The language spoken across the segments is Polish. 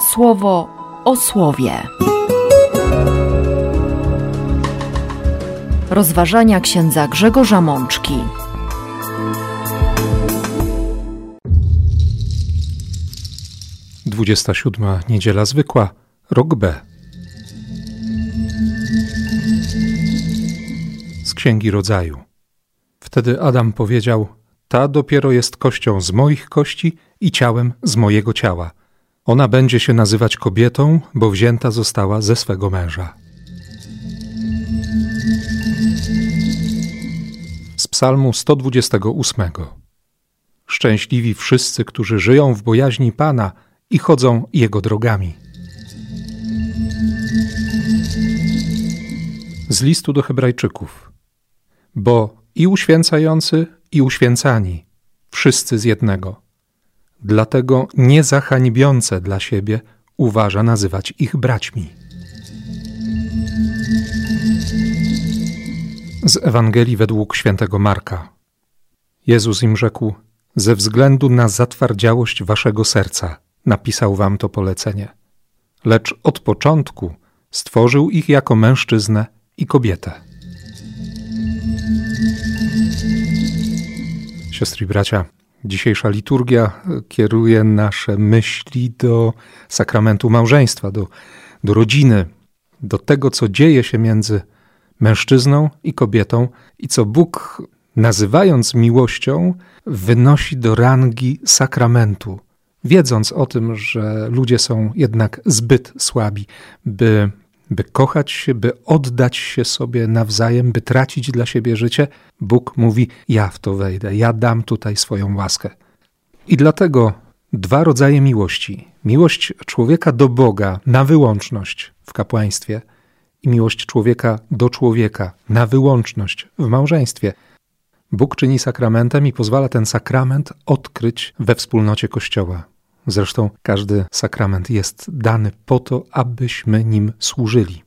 słowo o słowie. Rozważania księdza Grzegorza Mączki. Dwudziesta siódma niedziela zwykła, rok B. Z księgi rodzaju. Wtedy Adam powiedział: Ta dopiero jest kością z moich kości i ciałem z mojego ciała. Ona będzie się nazywać kobietą, bo wzięta została ze swego męża. Z Psalmu 128. Szczęśliwi wszyscy, którzy żyją w bojaźni Pana i chodzą Jego drogami. Z listu do Hebrajczyków. Bo i uświęcający, i uświęcani, wszyscy z jednego dlatego niezahańbiące dla siebie uważa nazywać ich braćmi. Z Ewangelii według świętego Marka. Jezus im rzekł: Ze względu na zatwardziałość waszego serca napisał wam to polecenie. Lecz od początku stworzył ich jako mężczyznę i kobietę. Siostry i bracia, Dzisiejsza liturgia kieruje nasze myśli do sakramentu małżeństwa, do, do rodziny, do tego, co dzieje się między mężczyzną i kobietą i co Bóg, nazywając miłością, wynosi do rangi sakramentu, wiedząc o tym, że ludzie są jednak zbyt słabi, by by kochać się, by oddać się sobie nawzajem, by tracić dla siebie życie, Bóg mówi: Ja w to wejdę, ja dam tutaj swoją łaskę. I dlatego dwa rodzaje miłości: miłość człowieka do Boga na wyłączność w kapłaństwie i miłość człowieka do człowieka na wyłączność w małżeństwie. Bóg czyni sakramentem i pozwala ten sakrament odkryć we wspólnocie Kościoła. Zresztą każdy sakrament jest dany po to, abyśmy nim służyli.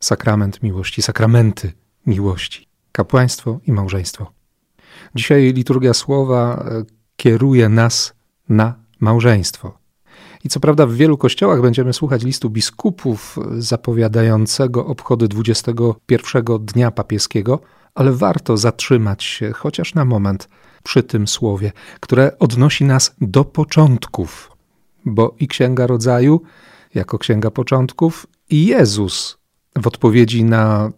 Sakrament miłości, sakramenty miłości, kapłaństwo i małżeństwo. Dzisiaj liturgia słowa e, kieruje nas na małżeństwo. I co prawda w wielu kościołach będziemy słuchać listu biskupów zapowiadającego obchody 21 dnia papieskiego, ale warto zatrzymać się chociaż na moment przy tym słowie, które odnosi nas do początków bo i Księga Rodzaju, jako Księga Początków, i Jezus w odpowiedzi na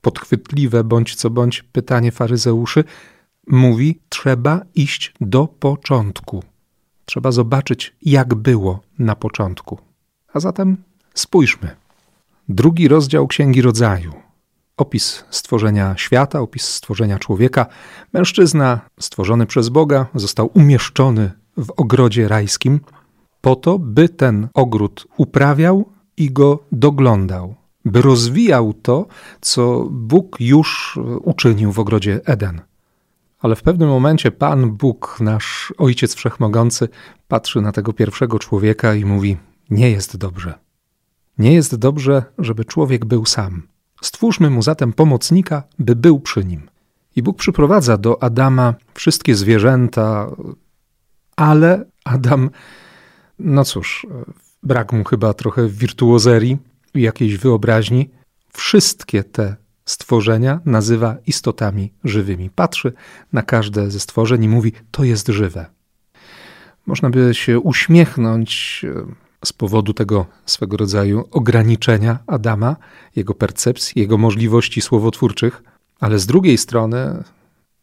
podchwytliwe bądź co bądź pytanie faryzeuszy, mówi: Trzeba iść do początku. Trzeba zobaczyć, jak było na początku. A zatem spójrzmy. Drugi rozdział Księgi Rodzaju. Opis stworzenia świata, opis stworzenia człowieka. Mężczyzna stworzony przez Boga został umieszczony w ogrodzie rajskim po to, by ten ogród uprawiał i go doglądał, by rozwijał to, co Bóg już uczynił w ogrodzie Eden. Ale w pewnym momencie Pan Bóg, nasz Ojciec Wszechmogący, patrzy na tego pierwszego człowieka i mówi: Nie jest dobrze. Nie jest dobrze, żeby człowiek był sam. Stwórzmy mu zatem pomocnika, by był przy nim. I Bóg przyprowadza do Adama wszystkie zwierzęta, ale Adam no cóż, brak mu chyba trochę wirtuozerii jakiejś wyobraźni. Wszystkie te stworzenia nazywa istotami żywymi. Patrzy na każde ze stworzeń i mówi: To jest żywe. Można by się uśmiechnąć e, z powodu tego swego rodzaju ograniczenia Adama, jego percepcji, jego możliwości słowotwórczych, ale z drugiej strony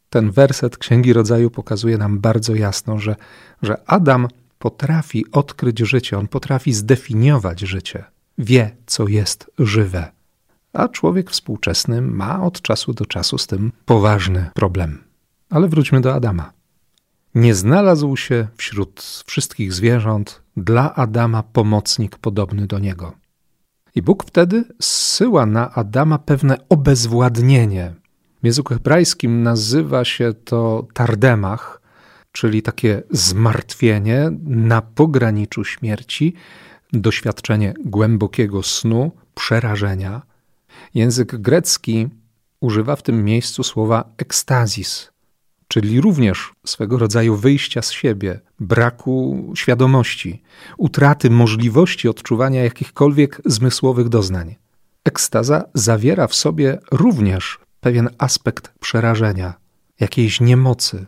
ten werset Księgi Rodzaju pokazuje nam bardzo jasno, że, że Adam potrafi odkryć życie, on potrafi zdefiniować życie, wie, co jest żywe. A człowiek współczesny ma od czasu do czasu z tym poważny problem. Ale wróćmy do Adama. Nie znalazł się wśród wszystkich zwierząt dla Adama pomocnik podobny do niego. I Bóg wtedy zsyła na Adama pewne obezwładnienie. W języku hebrajskim nazywa się to tardemach, czyli takie zmartwienie na pograniczu śmierci, doświadczenie głębokiego snu, przerażenia. Język grecki używa w tym miejscu słowa ekstazis. czyli również swego rodzaju wyjścia z siebie, braku świadomości, utraty możliwości odczuwania jakichkolwiek zmysłowych doznań. Ekstaza zawiera w sobie również pewien aspekt przerażenia, jakiejś niemocy.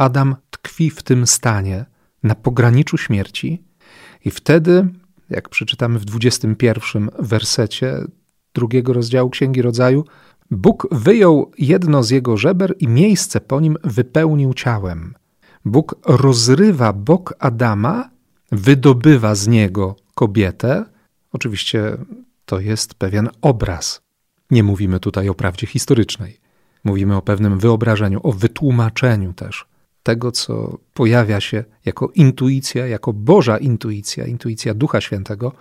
Adam tkwi w tym stanie na pograniczu śmierci i wtedy, jak przeczytamy w 21 wersecie drugiego rozdziału Księgi Rodzaju, Bóg wyjął jedno z jego żeber i miejsce po nim wypełnił ciałem. Bóg rozrywa bok Adama, wydobywa z niego kobietę. Oczywiście to jest pewien obraz. Nie mówimy tutaj o prawdzie historycznej. Mówimy o pewnym wyobrażeniu, o wytłumaczeniu też tego, co pojawia się jako intuicja, jako Boża intuicja, intuicja Ducha Świętego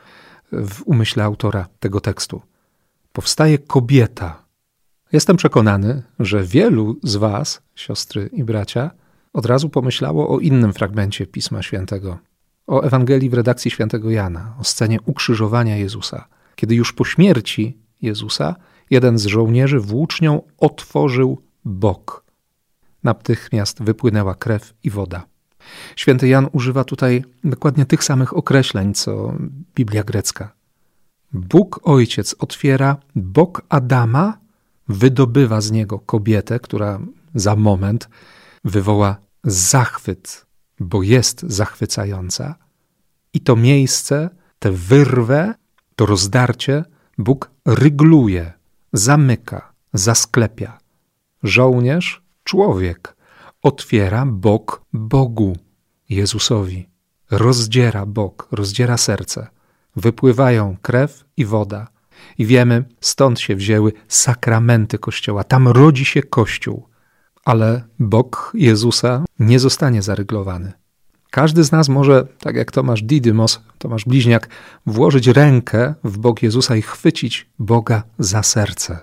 w umyśle autora tego tekstu. Powstaje kobieta. Jestem przekonany, że wielu z Was, siostry i bracia, od razu pomyślało o innym fragmencie Pisma Świętego, o Ewangelii w redakcji świętego Jana, o scenie ukrzyżowania Jezusa, kiedy już po śmierci Jezusa jeden z żołnierzy włócznią otworzył bok. Natychmiast wypłynęła krew i woda. Święty Jan używa tutaj dokładnie tych samych określeń, co Biblia grecka. Bóg Ojciec otwiera bok Adama, wydobywa z niego kobietę, która za moment wywoła zachwyt, bo jest zachwycająca, i to miejsce, tę wyrwę, to rozdarcie Bóg rygluje, zamyka, zasklepia. Żołnierz, człowiek, otwiera bok Bogu, Jezusowi. Rozdziera bok, rozdziera serce. Wypływają krew i woda. I wiemy, stąd się wzięły sakramenty Kościoła. Tam rodzi się Kościół. Ale bok Jezusa nie zostanie zaryglowany. Każdy z nas może, tak jak Tomasz Didymos, Tomasz Bliźniak, włożyć rękę w bok Jezusa i chwycić Boga za serce.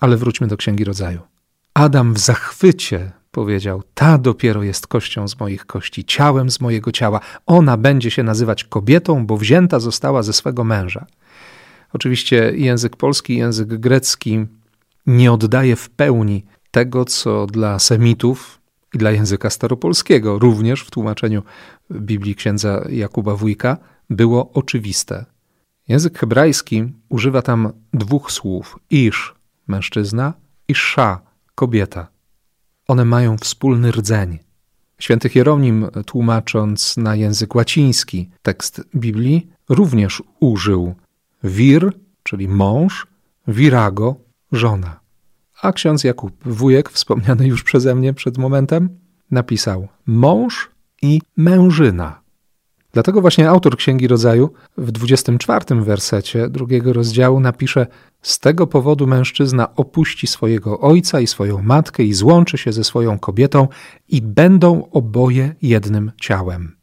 Ale wróćmy do Księgi Rodzaju. Adam w zachwycie powiedział: Ta dopiero jest kością z moich kości, ciałem z mojego ciała. Ona będzie się nazywać kobietą, bo wzięta została ze swego męża. Oczywiście język polski, język grecki nie oddaje w pełni tego, co dla Semitów i dla języka staropolskiego, również w tłumaczeniu Biblii księdza Jakuba Wójka, było oczywiste. Język hebrajski używa tam dwóch słów: isz, mężczyzna, i sza, kobieta. One mają wspólny rdzeń. Święty Hieronim, tłumacząc na język łaciński tekst Biblii, również użył wir, czyli mąż, virago, żona. A ksiądz Jakub, wujek, wspomniany już przeze mnie przed momentem, napisał mąż i mężyna. Dlatego właśnie autor Księgi Rodzaju w 24 wersecie drugiego rozdziału napisze: Z tego powodu mężczyzna opuści swojego ojca i swoją matkę i złączy się ze swoją kobietą, i będą oboje jednym ciałem.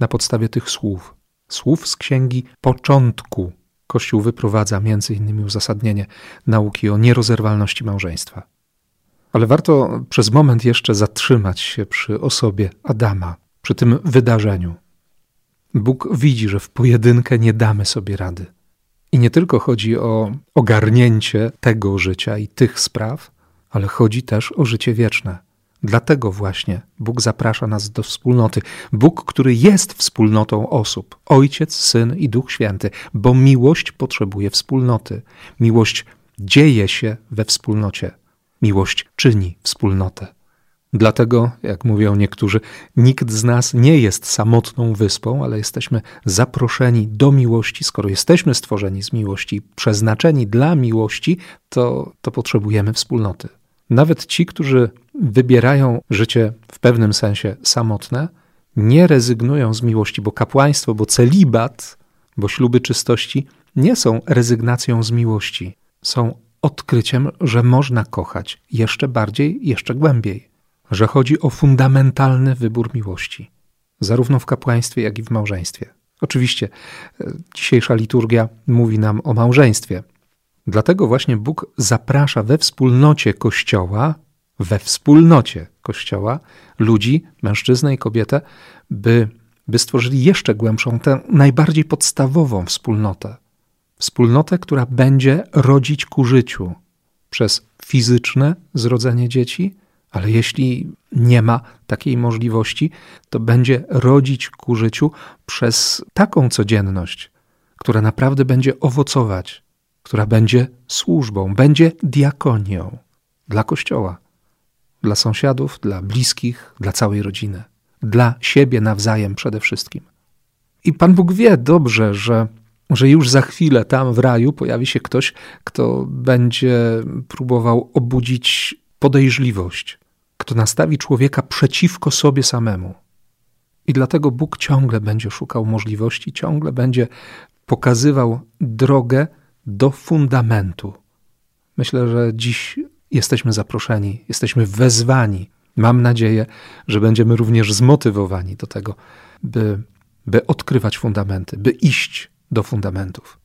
Na podstawie tych słów, słów z Księgi Początku, Kościół wyprowadza innymi uzasadnienie nauki o nierozerwalności małżeństwa. Ale warto przez moment jeszcze zatrzymać się przy osobie Adama, przy tym wydarzeniu. Bóg widzi, że w pojedynkę nie damy sobie rady. I nie tylko chodzi o ogarnięcie tego życia i tych spraw, ale chodzi też o życie wieczne. Dlatego właśnie Bóg zaprasza nas do wspólnoty. Bóg, który jest wspólnotą osób, Ojciec, Syn i Duch Święty, bo miłość potrzebuje wspólnoty. Miłość dzieje się we wspólnocie. Miłość czyni wspólnotę. Dlatego, jak mówią niektórzy, nikt z nas nie jest samotną wyspą, ale jesteśmy zaproszeni do miłości. Skoro jesteśmy stworzeni z miłości, przeznaczeni dla miłości, to, to potrzebujemy wspólnoty. Nawet ci, którzy wybierają życie w pewnym sensie samotne, nie rezygnują z miłości, bo kapłaństwo, bo celibat, bo śluby czystości nie są rezygnacją z miłości. Są odkryciem, że można kochać jeszcze bardziej, jeszcze głębiej że chodzi o fundamentalny wybór miłości, zarówno w kapłaństwie, jak i w małżeństwie. Oczywiście e, dzisiejsza liturgia mówi nam o małżeństwie. Dlatego właśnie Bóg zaprasza we wspólnocie Kościoła, we wspólnocie Kościoła ludzi, mężczyznę i kobietę, by, by stworzyli jeszcze głębszą, tę najbardziej podstawową wspólnotę. Wspólnotę, która będzie rodzić ku życiu przez fizyczne zrodzenie dzieci, Ale jeśli nie ma takiej możliwości, to będzie rodzić ku życiu przez taką codzienność, która naprawdę będzie owocować, która będzie służbą, będzie diakonią dla Kościoła, dla sąsiadów, dla bliskich, dla całej rodziny, dla siebie nawzajem przede wszystkim. I Pan Bóg wie dobrze, że, że już za chwilę tam w raju pojawi się ktoś, kto będzie próbował obudzić podejrzliwość, kto nastawi człowieka przeciwko sobie samemu. I dlatego Bóg ciągle będzie szukał możliwości, ciągle będzie pokazywał drogę do fundamentu. Myślę, że dziś jesteśmy zaproszeni, jesteśmy wezwani. Mam nadzieję, że będziemy również zmotywowani do tego, by, by odkrywać fundamenty, by iść do fundamentów,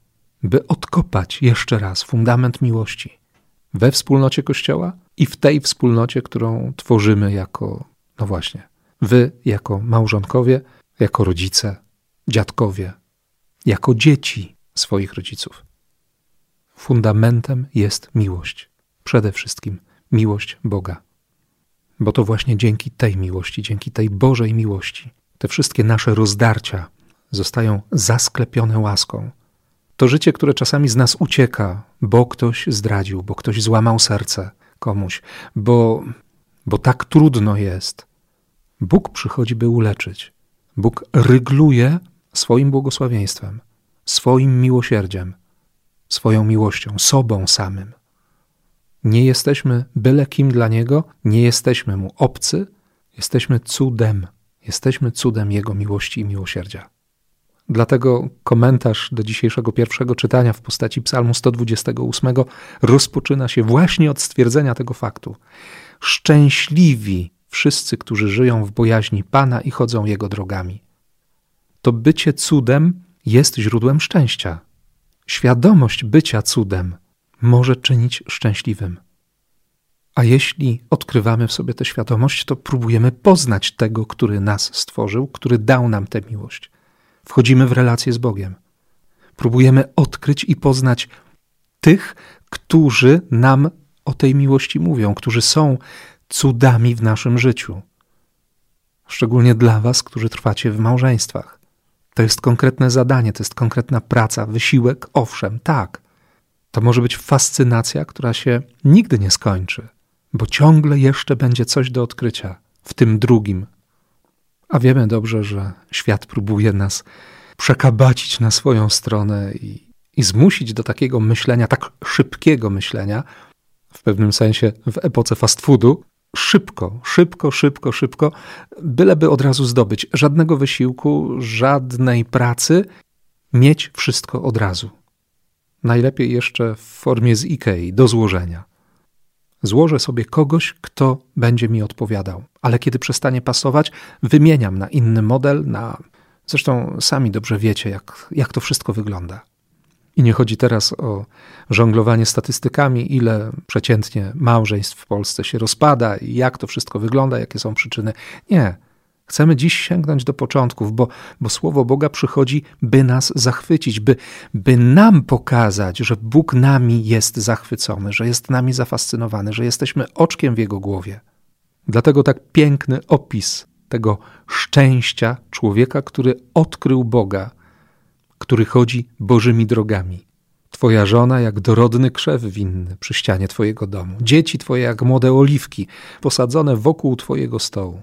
by odkopać jeszcze raz fundament miłości we wspólnocie Kościoła i w tej wspólnocie, którą tworzymy jako, no właśnie, wy jako małżonkowie, jako rodzice, dziadkowie, jako dzieci swoich rodziców. Fundamentem jest miłość. Przede wszystkim miłość Boga. Bo to właśnie dzięki tej miłości, dzięki tej Bożej miłości, te wszystkie nasze rozdarcia zostają zasklepione łaską. To życie, które czasami z nas ucieka, bo ktoś zdradził, bo ktoś złamał serce komuś, bo, bo tak trudno jest. Bóg przychodzi, by uleczyć. Bóg rygluje swoim błogosławieństwem, swoim miłosierdziem, swoją miłością, sobą samym. Nie jesteśmy byle kim dla Niego, nie jesteśmy Mu obcy, jesteśmy cudem, jesteśmy cudem Jego miłości i miłosierdzia. Dlatego komentarz do dzisiejszego pierwszego czytania w postaci Psalmu 128 rozpoczyna się właśnie od stwierdzenia tego faktu. Szczęśliwi wszyscy, którzy żyją w bojaźni Pana i chodzą Jego drogami. To bycie cudem jest źródłem szczęścia. Świadomość bycia cudem może czynić szczęśliwym. A jeśli odkrywamy w sobie tę świadomość, to próbujemy poznać tego, który nas stworzył, który dał nam tę miłość. Wchodzimy w relację z Bogiem. Próbujemy odkryć i poznać tych, którzy nam o tej miłości mówią, którzy są cudami w naszym życiu. Szczególnie dla Was, którzy trwacie w małżeństwach. To jest konkretne zadanie, to jest konkretna praca, wysiłek, owszem, tak. To może być fascynacja, która się nigdy nie skończy, bo ciągle jeszcze będzie coś do odkrycia w tym drugim. A wiemy dobrze, że świat próbuje nas przekabacić na swoją stronę i, i zmusić do takiego myślenia, tak szybkiego myślenia, w pewnym sensie w epoce fast foodu, szybko, szybko, szybko, szybko, byleby od razu zdobyć. Żadnego wysiłku, żadnej pracy, mieć wszystko od razu. Najlepiej jeszcze w formie z Ikei, do złożenia. Złożę sobie kogoś, kto będzie mi odpowiadał, ale kiedy przestanie pasować, wymieniam na inny model, na. Zresztą sami dobrze wiecie, jak, jak to wszystko wygląda. I nie chodzi teraz o żonglowanie statystykami, ile przeciętnie małżeństw w Polsce się rozpada i jak to wszystko wygląda, jakie są przyczyny. Nie. Chcemy dziś sięgnąć do początków, bo, bo Słowo Boga przychodzi, by nas zachwycić, by, by nam pokazać, że Bóg nami jest zachwycony, że jest nami zafascynowany, że jesteśmy oczkiem w Jego głowie. Dlatego tak piękny opis tego szczęścia człowieka, który odkrył Boga, który chodzi Bożymi drogami. Twoja żona jak dorodny krzew winny przy ścianie Twojego domu, dzieci Twoje jak młode oliwki posadzone wokół Twojego stołu.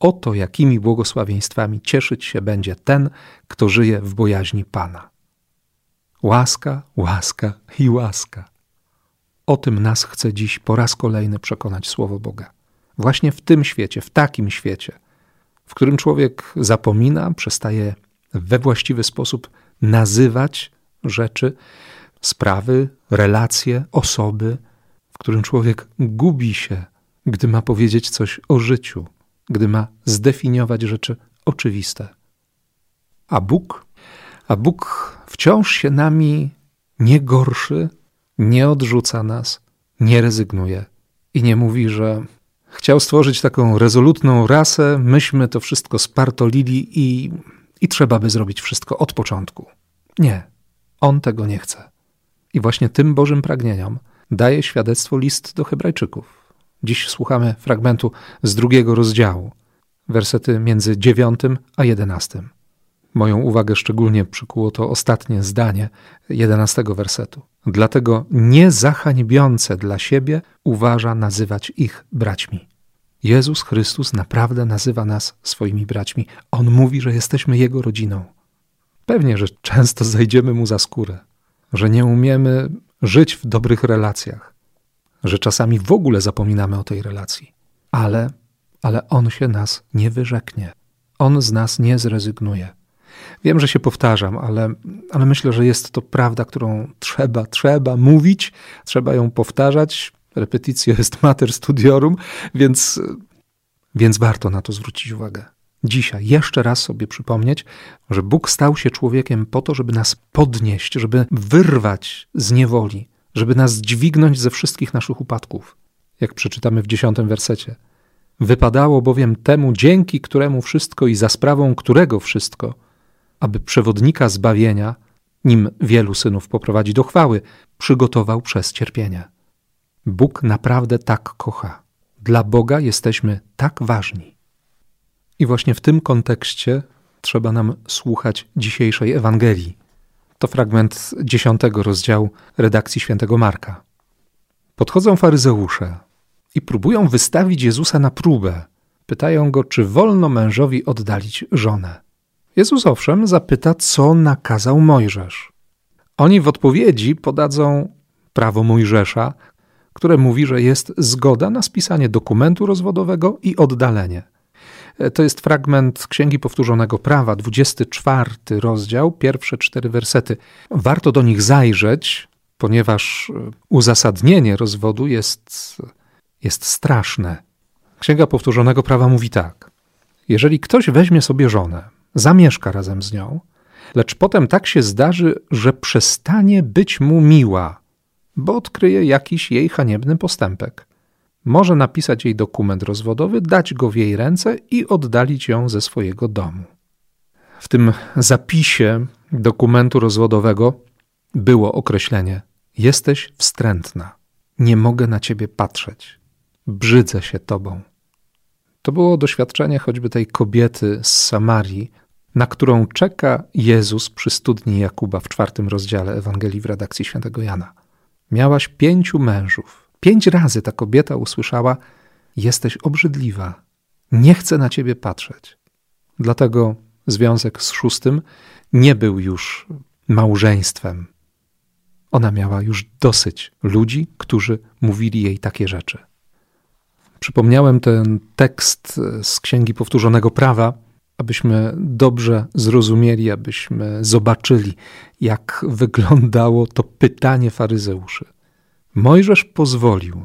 Oto jakimi błogosławieństwami cieszyć się będzie ten, kto żyje w bojaźni Pana. Łaska, łaska i łaska. O tym nas chce dziś po raz kolejny przekonać Słowo Boga. Właśnie w tym świecie, w takim świecie, w którym człowiek zapomina, przestaje we właściwy sposób nazywać rzeczy, sprawy, relacje, osoby, w którym człowiek gubi się, gdy ma powiedzieć coś o życiu, gdy ma zdefiniować rzeczy oczywiste. A Bóg, a Bóg wciąż się nami nie gorszy, nie odrzuca nas, nie rezygnuje i nie mówi, że chciał stworzyć taką rezolutną rasę, myśmy to wszystko spartolili i i trzeba by zrobić wszystko od początku. Nie, on tego nie chce. I właśnie tym Bożym pragnieniom daje świadectwo list do Hebrajczyków. Dziś słuchamy fragmentu z drugiego rozdziału, wersety między dziewiątym a jedenastym. Moją uwagę szczególnie przykuło to ostatnie zdanie jedenastego wersetu. Dlatego niezahańbiące dla siebie uważa nazywać ich braćmi. Jezus Chrystus naprawdę nazywa nas swoimi braćmi. On mówi, że jesteśmy Jego rodziną. Pewnie, że często zajdziemy Mu za skórę, że nie umiemy żyć w dobrych relacjach, że czasami w ogóle zapominamy o tej relacji. Ale, ale On się nas nie wyrzeknie. On z nas nie zrezygnuje. Wiem, że się powtarzam, ale, ale myślę, że jest to prawda, którą trzeba, trzeba mówić, trzeba ją powtarzać. Repeticja jest mater studiorum, więc, więc warto na to zwrócić uwagę. Dzisiaj jeszcze raz sobie przypomnieć, że Bóg stał się człowiekiem po to, żeby nas podnieść, żeby wyrwać z niewoli, żeby nas dźwignąć ze wszystkich naszych upadków, jak przeczytamy w dziesiątym wersecie. Wypadało bowiem temu, dzięki któremu wszystko i za sprawą którego wszystko – aby przewodnika zbawienia, nim wielu synów poprowadzi do chwały, przygotował przez cierpienie. Bóg naprawdę tak kocha. Dla Boga jesteśmy tak ważni. I właśnie w tym kontekście trzeba nam słuchać dzisiejszej Ewangelii. To fragment dziesiątego rozdziału redakcji świętego Marka. Podchodzą faryzeusze i próbują wystawić Jezusa na próbę. Pytają go, czy wolno mężowi oddalić żonę. Jezus owszem zapyta, co nakazał Mojżesz. Oni w odpowiedzi podadzą prawo Mojżesza, które mówi, że jest zgoda na spisanie dokumentu rozwodowego i oddalenie. To jest fragment Księgi Powtórzonego Prawa, 24 rozdział, pierwsze cztery wersety. Warto do nich zajrzeć, ponieważ uzasadnienie rozwodu jest, jest straszne. Księga Powtórzonego Prawa mówi tak: Jeżeli ktoś weźmie sobie żonę, zamieszka razem z nią, lecz potem tak się zdarzy, że przestanie być mu miła, bo odkryje jakiś jej haniebny postępek. Może napisać jej dokument rozwodowy, dać go w jej ręce i oddalić ją ze swojego domu. W tym zapisie dokumentu rozwodowego było określenie: Jesteś wstrętna, nie mogę na ciebie patrzeć, brzydzę się tobą. To było doświadczenie choćby tej kobiety z Samarii, na którą czeka Jezus przy studni Jakuba w czwartym rozdziale Ewangelii w redakcji świętego Jana. Miałaś pięciu mężów. Pięć razy ta kobieta usłyszała: Jesteś obrzydliwa, nie chcę na ciebie patrzeć. Dlatego związek z szóstym nie był już małżeństwem. Ona miała już dosyć ludzi, którzy mówili jej takie rzeczy. Przypomniałem ten tekst z Księgi Powtórzonego Prawa, abyśmy dobrze zrozumieli, abyśmy zobaczyli, jak wyglądało to pytanie faryzeuszy. Mojżesz pozwolił.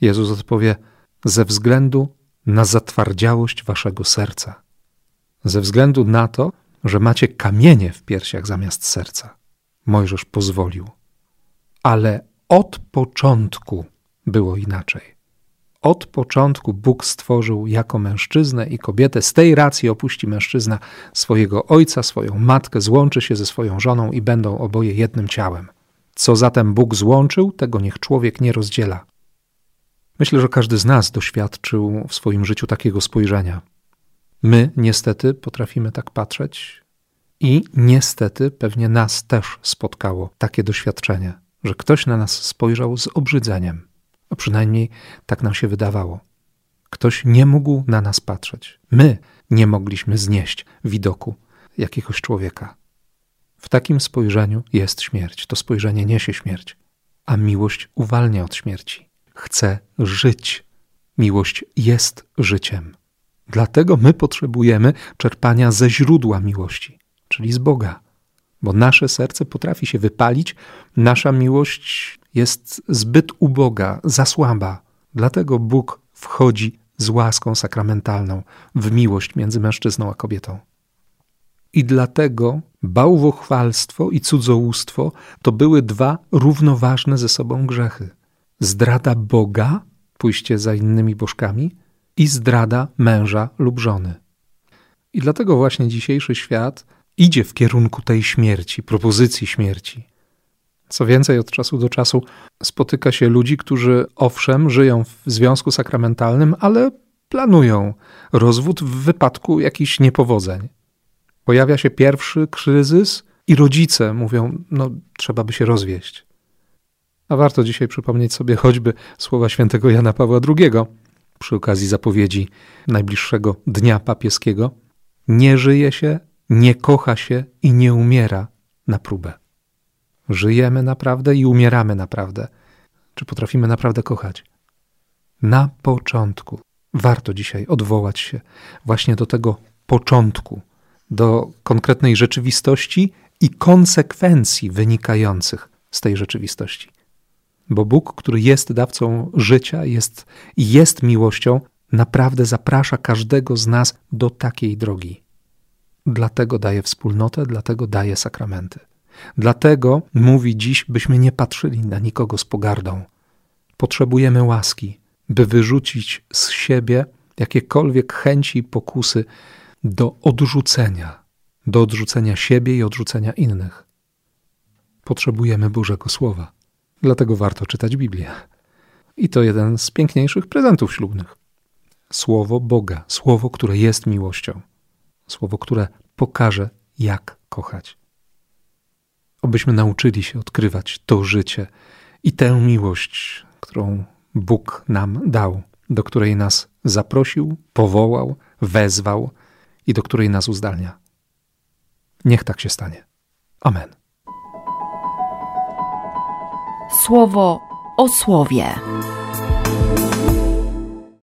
Jezus odpowie: ze względu na zatwardziałość waszego serca, ze względu na to, że macie kamienie w piersiach zamiast serca. Mojżesz pozwolił. Ale od początku było inaczej. Od początku Bóg stworzył jako mężczyznę i kobietę. Z tej racji opuści mężczyzna swojego ojca, swoją matkę, złączy się ze swoją żoną i będą oboje jednym ciałem. Co zatem Bóg złączył, tego niech człowiek nie rozdziela. Myślę, że każdy z nas doświadczył w swoim życiu takiego spojrzenia. My niestety potrafimy tak patrzeć i niestety pewnie nas też spotkało takie doświadczenie, że ktoś na nas spojrzał z obrzydzeniem a przynajmniej tak nam się wydawało. Ktoś nie mógł na nas patrzeć. My nie mogliśmy znieść widoku jakiegoś człowieka. W takim spojrzeniu jest śmierć. To spojrzenie niesie śmierć, a miłość uwalnia od śmierci. Chce żyć. Miłość jest życiem. Dlatego my potrzebujemy czerpania ze źródła miłości, czyli z Boga, bo nasze serce potrafi się wypalić, nasza miłość jest zbyt uboga, za słaba. Dlatego Bóg wchodzi z łaską sakramentalną w miłość między mężczyzną a kobietą. I dlatego bałwochwalstwo i cudzołóstwo to były dwa równoważne ze sobą grzechy. Zdrada Boga, pójście za innymi bożkami, i zdrada męża lub żony. I dlatego właśnie dzisiejszy świat idzie w kierunku tej śmierci, propozycji śmierci. Co więcej, od czasu do czasu spotyka się ludzi, którzy owszem, żyją w związku sakramentalnym, ale planują rozwód w wypadku jakichś niepowodzeń. Pojawia się pierwszy kryzys i rodzice mówią: No, trzeba by się rozwieść. A warto dzisiaj przypomnieć sobie choćby słowa świętego Jana Pawła II przy okazji zapowiedzi najbliższego dnia papieskiego: Nie żyje się, nie kocha się i nie umiera na próbę. Żyjemy naprawdę i umieramy naprawdę. Czy potrafimy naprawdę kochać? Na początku. Warto dzisiaj odwołać się właśnie do tego początku, do konkretnej rzeczywistości i konsekwencji wynikających z tej rzeczywistości. Bo Bóg, który jest dawcą życia, jest jest miłością, naprawdę zaprasza każdego z nas do takiej drogi. Dlatego daje wspólnotę, dlatego daje sakramenty. Dlatego mówi dziś, byśmy nie patrzyli na nikogo z pogardą. Potrzebujemy łaski, by wyrzucić z siebie jakiekolwiek chęci i pokusy do odrzucenia, do odrzucenia siebie i odrzucenia innych. Potrzebujemy Bożego Słowa. Dlatego warto czytać Biblię. I to jeden z piękniejszych prezentów ślubnych. Słowo Boga, słowo, które jest miłością, słowo, które pokaże, jak kochać. Obyśmy nauczyli się odkrywać to życie i tę miłość, którą Bóg nam dał, do której nas zaprosił, powołał, wezwał i do której nas uzdalnia. Niech tak się stanie. Amen. Słowo o słowie.